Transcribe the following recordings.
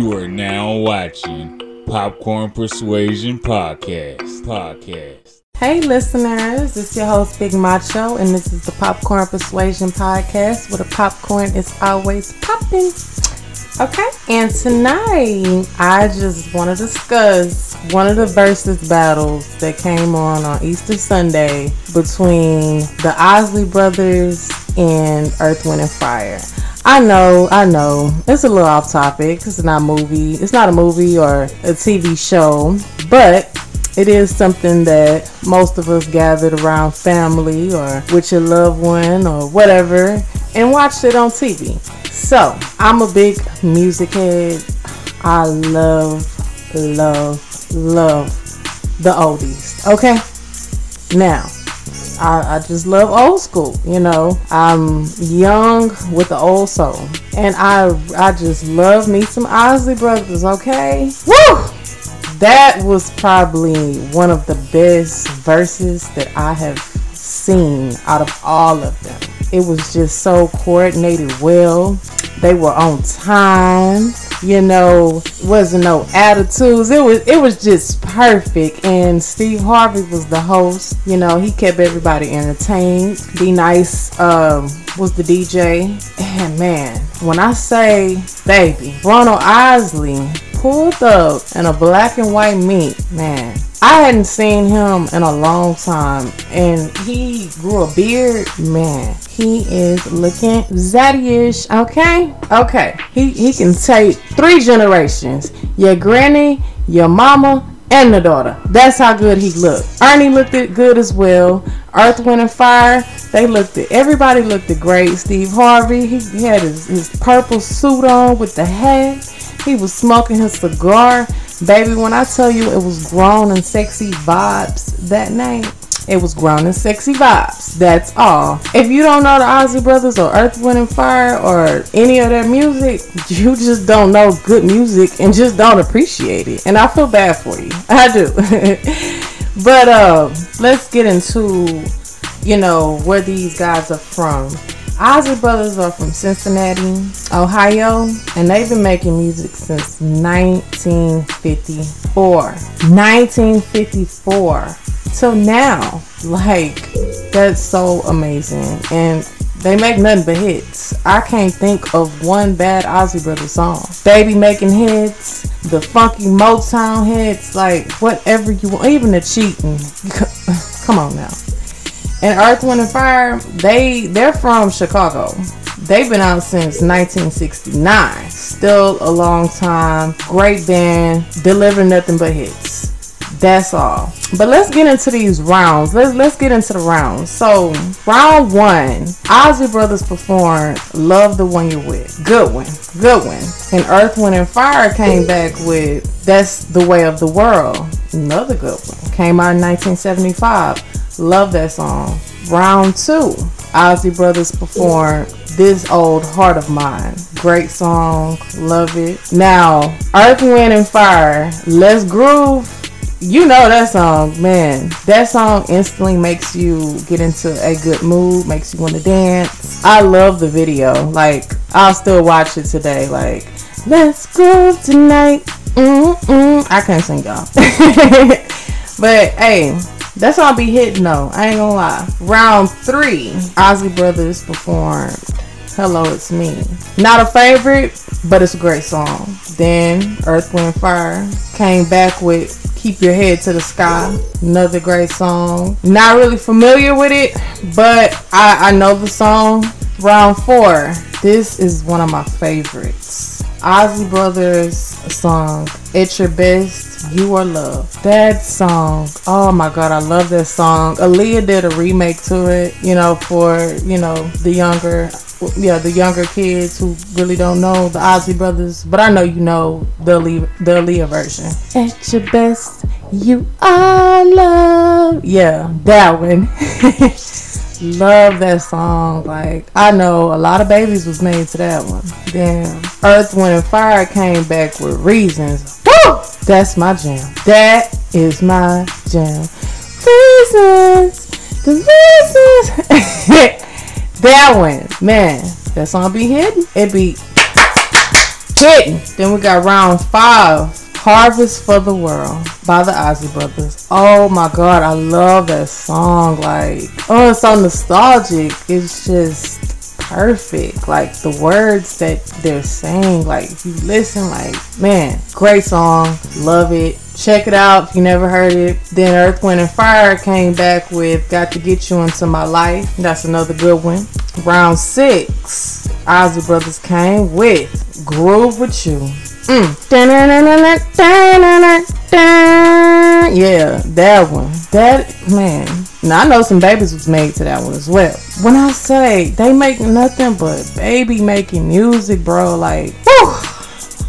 You are now watching Popcorn Persuasion Podcast. Podcast. Hey, listeners, it's your host, Big Macho, and this is the Popcorn Persuasion Podcast where the popcorn is always popping. Okay, and tonight I just want to discuss one of the versus battles that came on on Easter Sunday between the Isley Brothers and Earth, Wind, and Fire. I know, I know, it's a little off topic. It's not a movie. It's not a movie or a TV show, but it is something that most of us gathered around family or with your loved one or whatever and watched it on TV. So, I'm a big music head. I love, love, love the oldies. Okay? Now, I, I, just love old school, you know. I'm young with the old soul. And I I just love me some Isley Brothers, okay? Woo! That was probably one of the best verses that I have seen out of all of them. It was just so coordinated well. They were on time. You know, wasn't no attitudes. It was it was just perfect. And Steve Harvey was the host. You know, he kept everybody entertained. D-Nice um, was the DJ. And man, when I say baby, Ronald Isley pulled up in a black and white meat, man. I hadn't seen him in a long time, and he grew a beard. Man, he is looking zaddy-ish. Okay, okay. He he can take three generations: your granny, your mama, and the daughter. That's how good he looked. Ernie looked good as well. Earth, Wind, and Fire, they looked it. Everybody looked it great. Steve Harvey, he, he had his, his purple suit on with the hat. He was smoking his cigar. Baby, when I tell you it was grown and sexy vibes that night, it was grown and sexy vibes. That's all. If you don't know the Isley Brothers or Earth, Wind, and Fire or any of their music, you just don't know good music and just don't appreciate it. And I feel bad for you. I do. but uh, let's get into, you know, where these guys are from. Isley Brothers are from Cincinnati, Ohio, and they've been making music since 1954. 1954 till now. Like, that's so amazing. And they make nothing but hits. I can't think of one bad Isley Brothers song. Be making hits, the funky Motown hits, like whatever you want, even the cheating. Come on now. And Earth, Wind, and Fire, they they're from Chicago. They've been out since 1969. Still a long time. Great band. Deliver nothing but hits. That's all. But let's get into these rounds. Let's let's get into the rounds. So round one, Isley Brothers performed "Love the One You're With." Good one, good one. And Earth, Wind, and Fire came back with "That's the Way of the World." Another good one. Came out in 1975. Love that song. Round two, Isley Brothers performed This Old Heart of Mine. Great song. Love it. Now, Earth, Wind, and Fire, Let's Groove. You know that song, man. That song instantly makes you get into a good mood, makes you want to dance. I love the video. Like, I'll still watch it today. Like, let's groove tonight. Mm-mm. I can't sing, y'all. but, hey, that's all be hitting though. I ain't gonna lie. Round three, Isley Brothers performed Hello It's Me. Not a favorite, but it's a great song. Then Earth, Wind, Fire came back with Keep Your Head to the Sky. Another great song. Not really familiar with it, but I, I know the song. Round four. This is one of my favorites. Isley Brothers song, It's Your Best, You Are Love. That song, oh my god, I love that song. Aaliyah did a remake to it, you know, for, you know, the younger, yeah, the younger kids who really don't know the Isley Brothers, but I know you know the Aaliyah, the Aaliyah version. At your best, you are love. Yeah, that one. Love that song. Like I know a lot of babies was made to that one. Damn. Earth, Wind, and Fire came back with reasons. Woo! That's my jam. That is my jam. Reasons. The reasons. that one, man. That song be hidden. It be hitting. Then we got round five. Harvest for the World by the Isley Brothers. Oh my god, I love that song. Like, oh, it's so nostalgic. It's just perfect. Like the words that they're saying, like if you listen, like, man, great song. Love it. Check it out if you never heard it. Then Earth, Wind, and Fire came back with Got to Get You Into My Life. That's another good one. Round six, Isley Brothers came with Groove With You. Mm. Yeah, that one. That man. Now I know some babies was made to that one as well. When I say they make nothing but baby making music, bro, like, whew.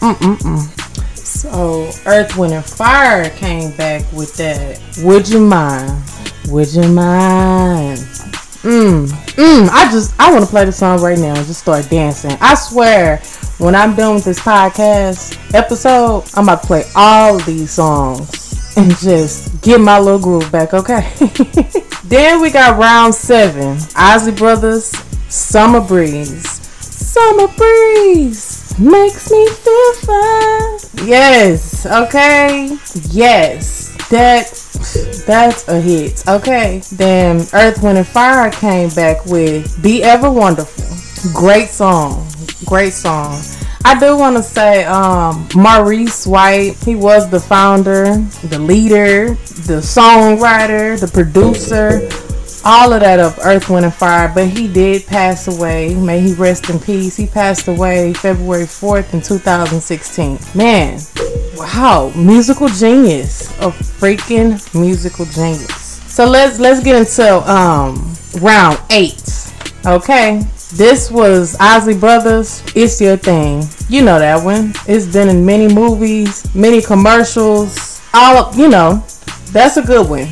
Mm-mm-mm. So Earth, Wind, and Fire came back with that. Would you mind? Would you mind? Mm, mm. I just I want to play the song right now and just start dancing. I swear, when I'm done with this podcast episode, I'm about to play all of these songs and just get my little groove back, okay? then we got round seven Isley Brothers, Summer Breeze. Summer Breeze makes me feel fine. Yes, okay? Yes, that that's a hit. Okay. Then Earth, Wind, and Fire came back with Be Ever Wonderful. Great song. Great song. I do want to say um, Maurice White, he was the founder, the leader, the songwriter, the producer, all of that of Earth, Wind, and Fire, but he did pass away. May he rest in peace. He passed away February 4th in 2016. Man, wow, musical genius. A freaking musical genius. So let's let's get into um round eight. Okay. This was Isley Brothers. It's your thing. You know that one. It's been in many movies, many commercials. All you know. That's a good one.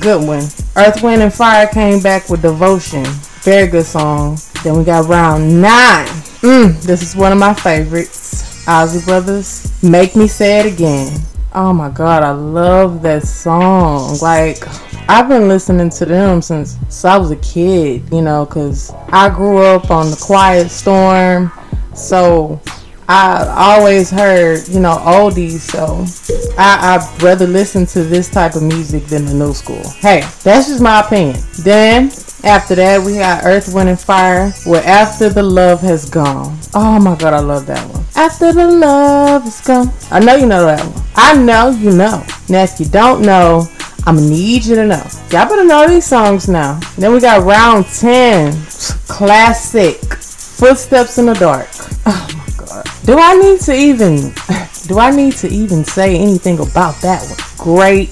Good one. Earth, Wind, and Fire came back with Devotion. Very good song. Then we got round nine. Mm, this is one of my favorites. Isley Brothers. Make Me Say It Again. Oh my god, I love that song. Like, I've been listening to them since, since I was a kid, you know, because I grew up on the Quiet Storm. So I always heard, you know, oldies. So I, I'd rather listen to this type of music than the new school. Hey, that's just my opinion. Then after that, we got Earth, Wind, and Fire with After the Love Has Gone. Oh my god, I love that one. After the Love Has Gone. I know you know that one. I know you know. Now, if you don't know, I'm gonna need you to know. Y'all better know these songs now. Then we got round 10. Classic. Footsteps in the Dark. Oh. Do I need to even do I need to even say anything about that one? Great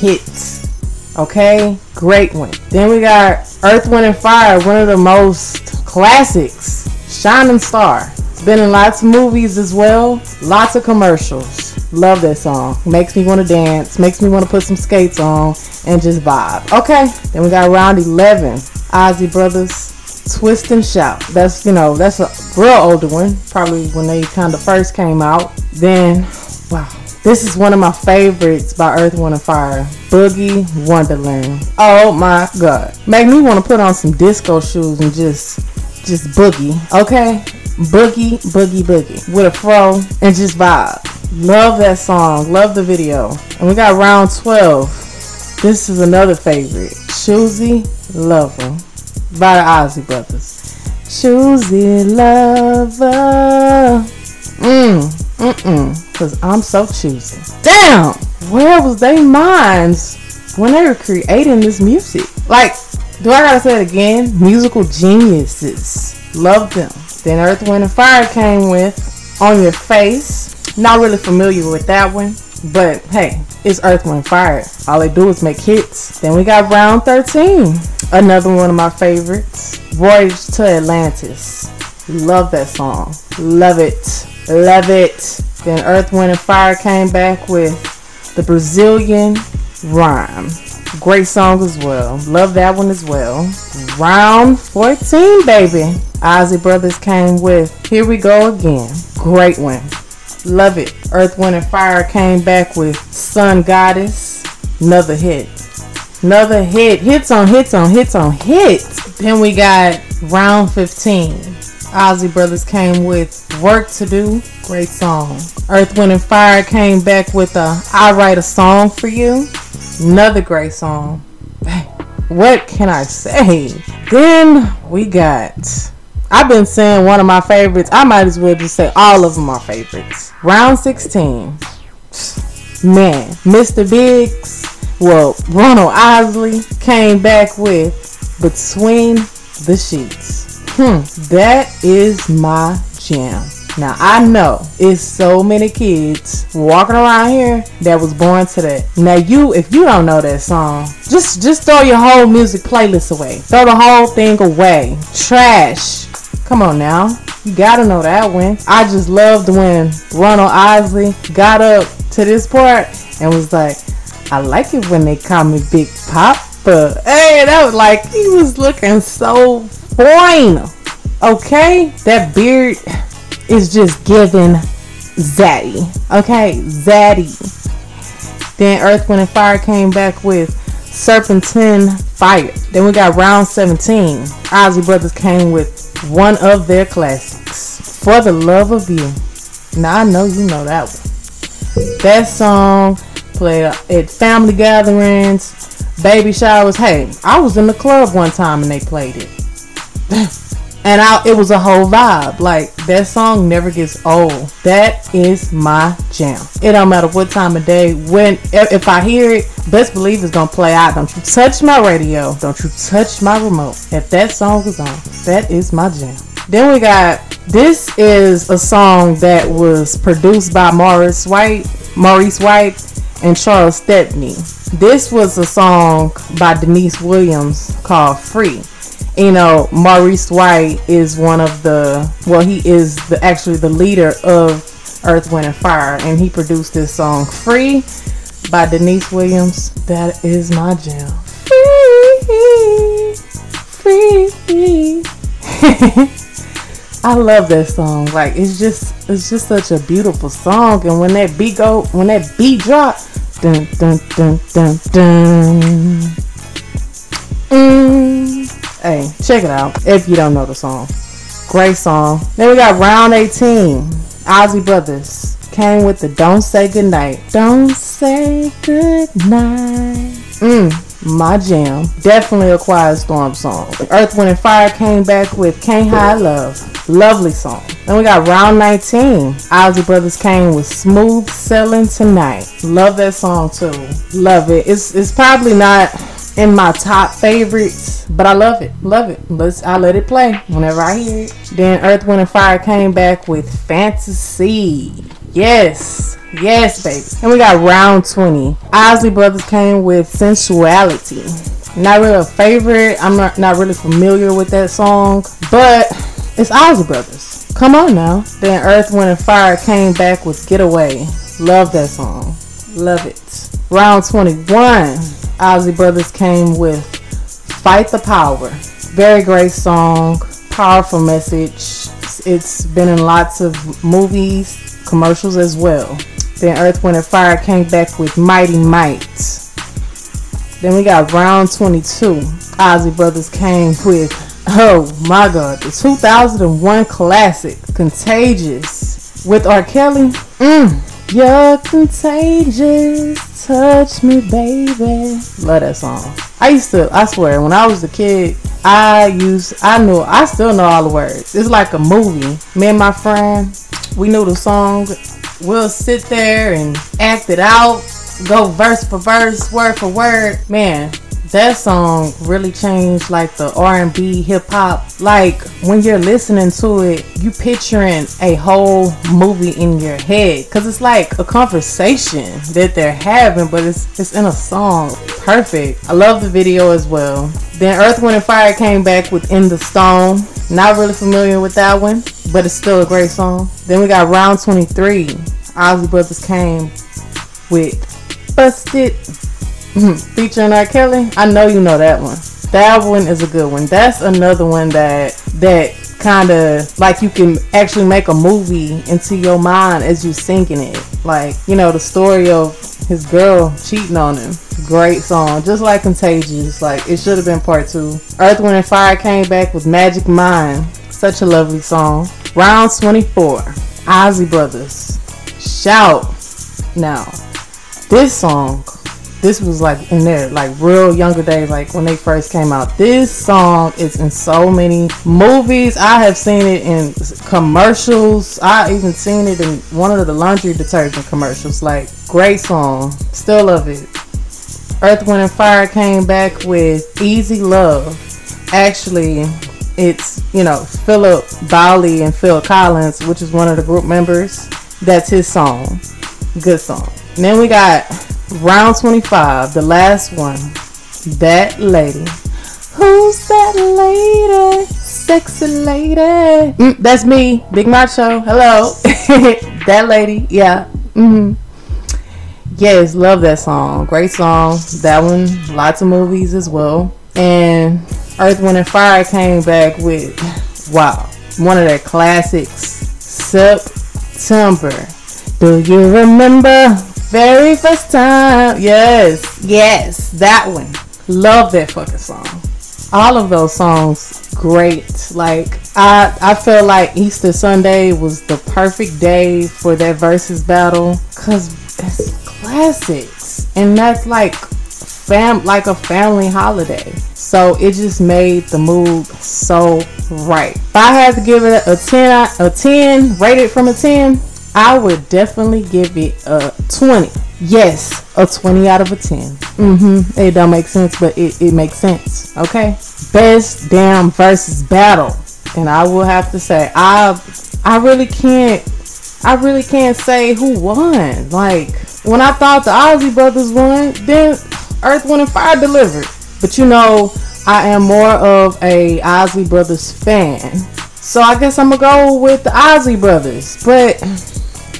hit. Okay? Great one. Then we got Earth, Wind, and Fire, one of the most classics. Shining Star. It's been in lots of movies as well. Lots of commercials. Love that song. Makes me want to dance. Makes me want to put some skates on and just vibe. Okay. Then we got round 11. Isley Brothers. Twist and Shout. That's, you know, that's a real older one. Probably when they kind of first came out. Then, wow. This is one of my favorites by Earth, Wind, and Fire. Boogie Wonderland. Oh my god. Make me want to put on some disco shoes and just, just boogie. Okay? Boogie, boogie, boogie. With a fro and just vibe. Love that song. Love the video. And we got round 12. This is another favorite. Choosy Lover by the Isley Brothers. Choosy Lover. Mmm. Mm-mm. Cause I'm so choosy. Damn! Where was they minds when they were creating this music? Like, do I gotta say it again? Musical geniuses. Love them. Then Earth, Wind, and Fire came with On Your Face. Not really familiar with that one. But hey, it's Earth, Wind, Fire. All they do is make hits. Then we got round 13. Another one of my favorites. Voyage to Atlantis. Love that song. Love it. Love it. Then Earth, Wind, and Fire came back with the Brazilian Rhyme. Great song as well. Love that one as well. Round 14, baby. Isley Brothers came with Here We Go Again. Great one. Love it. Earth, Wind, and Fire came back with Sun Goddess. Another hit. Another hit. Hits on hits on hits on hits. Then we got round 15. Isley Brothers came with Work to Do, great song. Earth, Wind, and Fire came back with a I Write a Song for You, another great song. What can I say? Then we got, I've been saying one of my favorites. I might as well just say all of are favorites. Round 16. Man, Mr. Biggs, well, Ronald Isley came back with Between the Sheets. Hmm, that is my jam. Now I know it's so many kids walking around here that was born to that. Now you, if you don't know that song, just just throw your whole music playlist away. Throw the whole thing away. Trash. Come on now. You gotta know that one. I just loved when Ronald Isley got up to this part and was like, I like it when they call me Big Papa. Hey, that was like he was looking so fine. Okay? That beard is just giving zaddy. Okay, zaddy. Then Earth, Wind, and Fire came back with Serpentine Fire. Then we got round 17. Isley Brothers came with one of their classics, For the Love of You. Now I know you know that one. That song played at family gatherings, baby showers. Hey, I was in the club one time and they played it. and I, it was a whole vibe. Like that song never gets old. That is my jam. It don't matter what time of day. When if I hear it, best believe it's gonna play out. Don't you touch my radio. Don't you touch my remote. If that song is on, that is my jam. Then we got this is a song that was produced by Maurice White, Maurice White, and Charles Stepney. This was a song by Deniece Williams called Free you know, Maurice White is one of the well, he is the actually the leader of Earth, Wind, and Fire, and he produced this song "Free" by Deniece Williams. That is my jam. Free, free. I love that song. Like it's just it's just such a beautiful song, and when that beat go, when that beat drop, dun dun dun dun dun. Mm. Hey, check it out if you don't know the song. Great song. Then we got round 18. Isley Brothers came with the Don't Say Goodnight. Don't say goodnight. Mmm, my jam. Definitely a Quiet Storm song. Earth, Wind, and Fire came back with Can't Hide Love. Lovely song. Then we got round 19. Isley Brothers came with Smooth Sailin' Tonight. Love that song too. Love it. It's it's probably not in my top favorites, but I love it. Love it. Let's I let it play whenever I hear it. Then Earth, Wind, and Fire came back with Fantasy. Yes. Yes, baby. And we got round 20. Isley Brothers came with Sensuality. Not really a favorite. I'm not, not really familiar with that song, but it's Isley Brothers. Come on now. Then Earth, Wind, and Fire came back with Getaway. Love that song. Love it. Round 21. Isley Brothers came with Fight the Power. Very great song, powerful message. It's been in lots of movies, commercials as well. Then Earth, Wind, and Fire came back with Mighty Might. Then we got round 22. Isley Brothers came with, oh my god, the 2001 classic, Contagious, with R. Kelly. Mmm. You're contagious, touch me, baby. Love that song. I used to, I swear, when I was a kid, I used, I knew, I still know all the words. It's like a movie. Me and my friend, we knew the song. We'll sit there and act it out, go verse for verse, word for word. Man, that song really changed like the R&B hip hop. Like when you're listening to it, you picturing a whole movie in your head cuz it's like a conversation that they're having, but it's it's in a song. Perfect. I love the video as well. Then Earth Wind and Fire came back with In the Stone. Not really familiar with that one, but it's still a great song. Then we got Round 23. Isley Brothers came with Busted Mm-hmm. featuring R. Kelly. I know you know that one. That one is a good one. That's another one that that kind of like you can actually make a movie into your mind as you singing it. Like you know the story of his girl cheating on him. Great song, just like Contagious. Like it should have been part two. Earth, Wind, and Fire came back with Magic Mind. Such a lovely song. Round 24. Isley Brothers. Shout. Now, this song, this was like in their like real younger days, like when they first came out. This song is in so many movies. I have seen it in commercials. I even seen it in one of the laundry detergent commercials. Like, great song. Still love it. Earth, Wind, and Fire came back with Easy Love. Actually, it's, you know, Philip Bailey and Phil Collins, which is one of the group members. That's his song. Good song. And then we got round 25, the last one. That lady. Who's that lady? Sexy lady. Mm, that's me, Big Macho. Hello. that lady. Yeah. Mm-hmm. Yes, love that song. Great song. That one, lots of movies as well. And Earth, Wind, and Fire came back with, wow, one of their classics, September. Do you remember very first time? Yes, yes, that one. Love that fucking song. All of those songs, great. Like I, I feel like Easter Sunday was the perfect day for that versus battle, cause it's classics, and that's like fam, like a family holiday. So it just made the mood so right. If I had to give it a 10, a 10, rated from a 10, I would definitely give it a 20. Yes, a 20 out of a 10. Mm-hmm. It don't make sense, but it, it makes sense. Okay. Best damn versus battle. And I will have to say, I I really can't I really can't say who won. Like when I thought the Isley brothers won, then Earth, Wind, and Fire delivered. But you know, I am more of a Isley Brothers fan. So I guess I'm gonna go with the Isley Brothers. But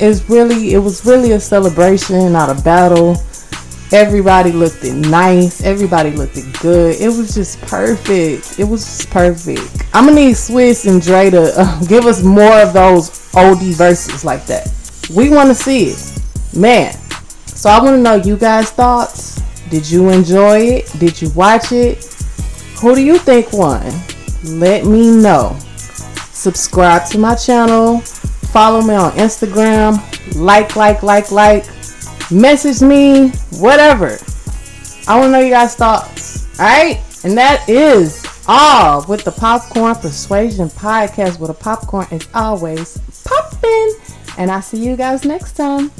it's really it was really a celebration, not a battle. Everybody looked nice. Everybody looked good. It was just perfect. It was just perfect. I'm gonna need Swizz and Dre to uh, give us more of those oldie verses like that. We want to see it, man. So I want to know you guys' thoughts. Did you enjoy it? Did you watch it? Who do you think won? Let me know. Subscribe to my channel. Follow me on Instagram. Like, like, like, like. Message me. Whatever. I want to know you guys' thoughts. Alright? And that is all with the Popcorn Persuasion Podcast, where the popcorn is always popping. And I see you guys next time.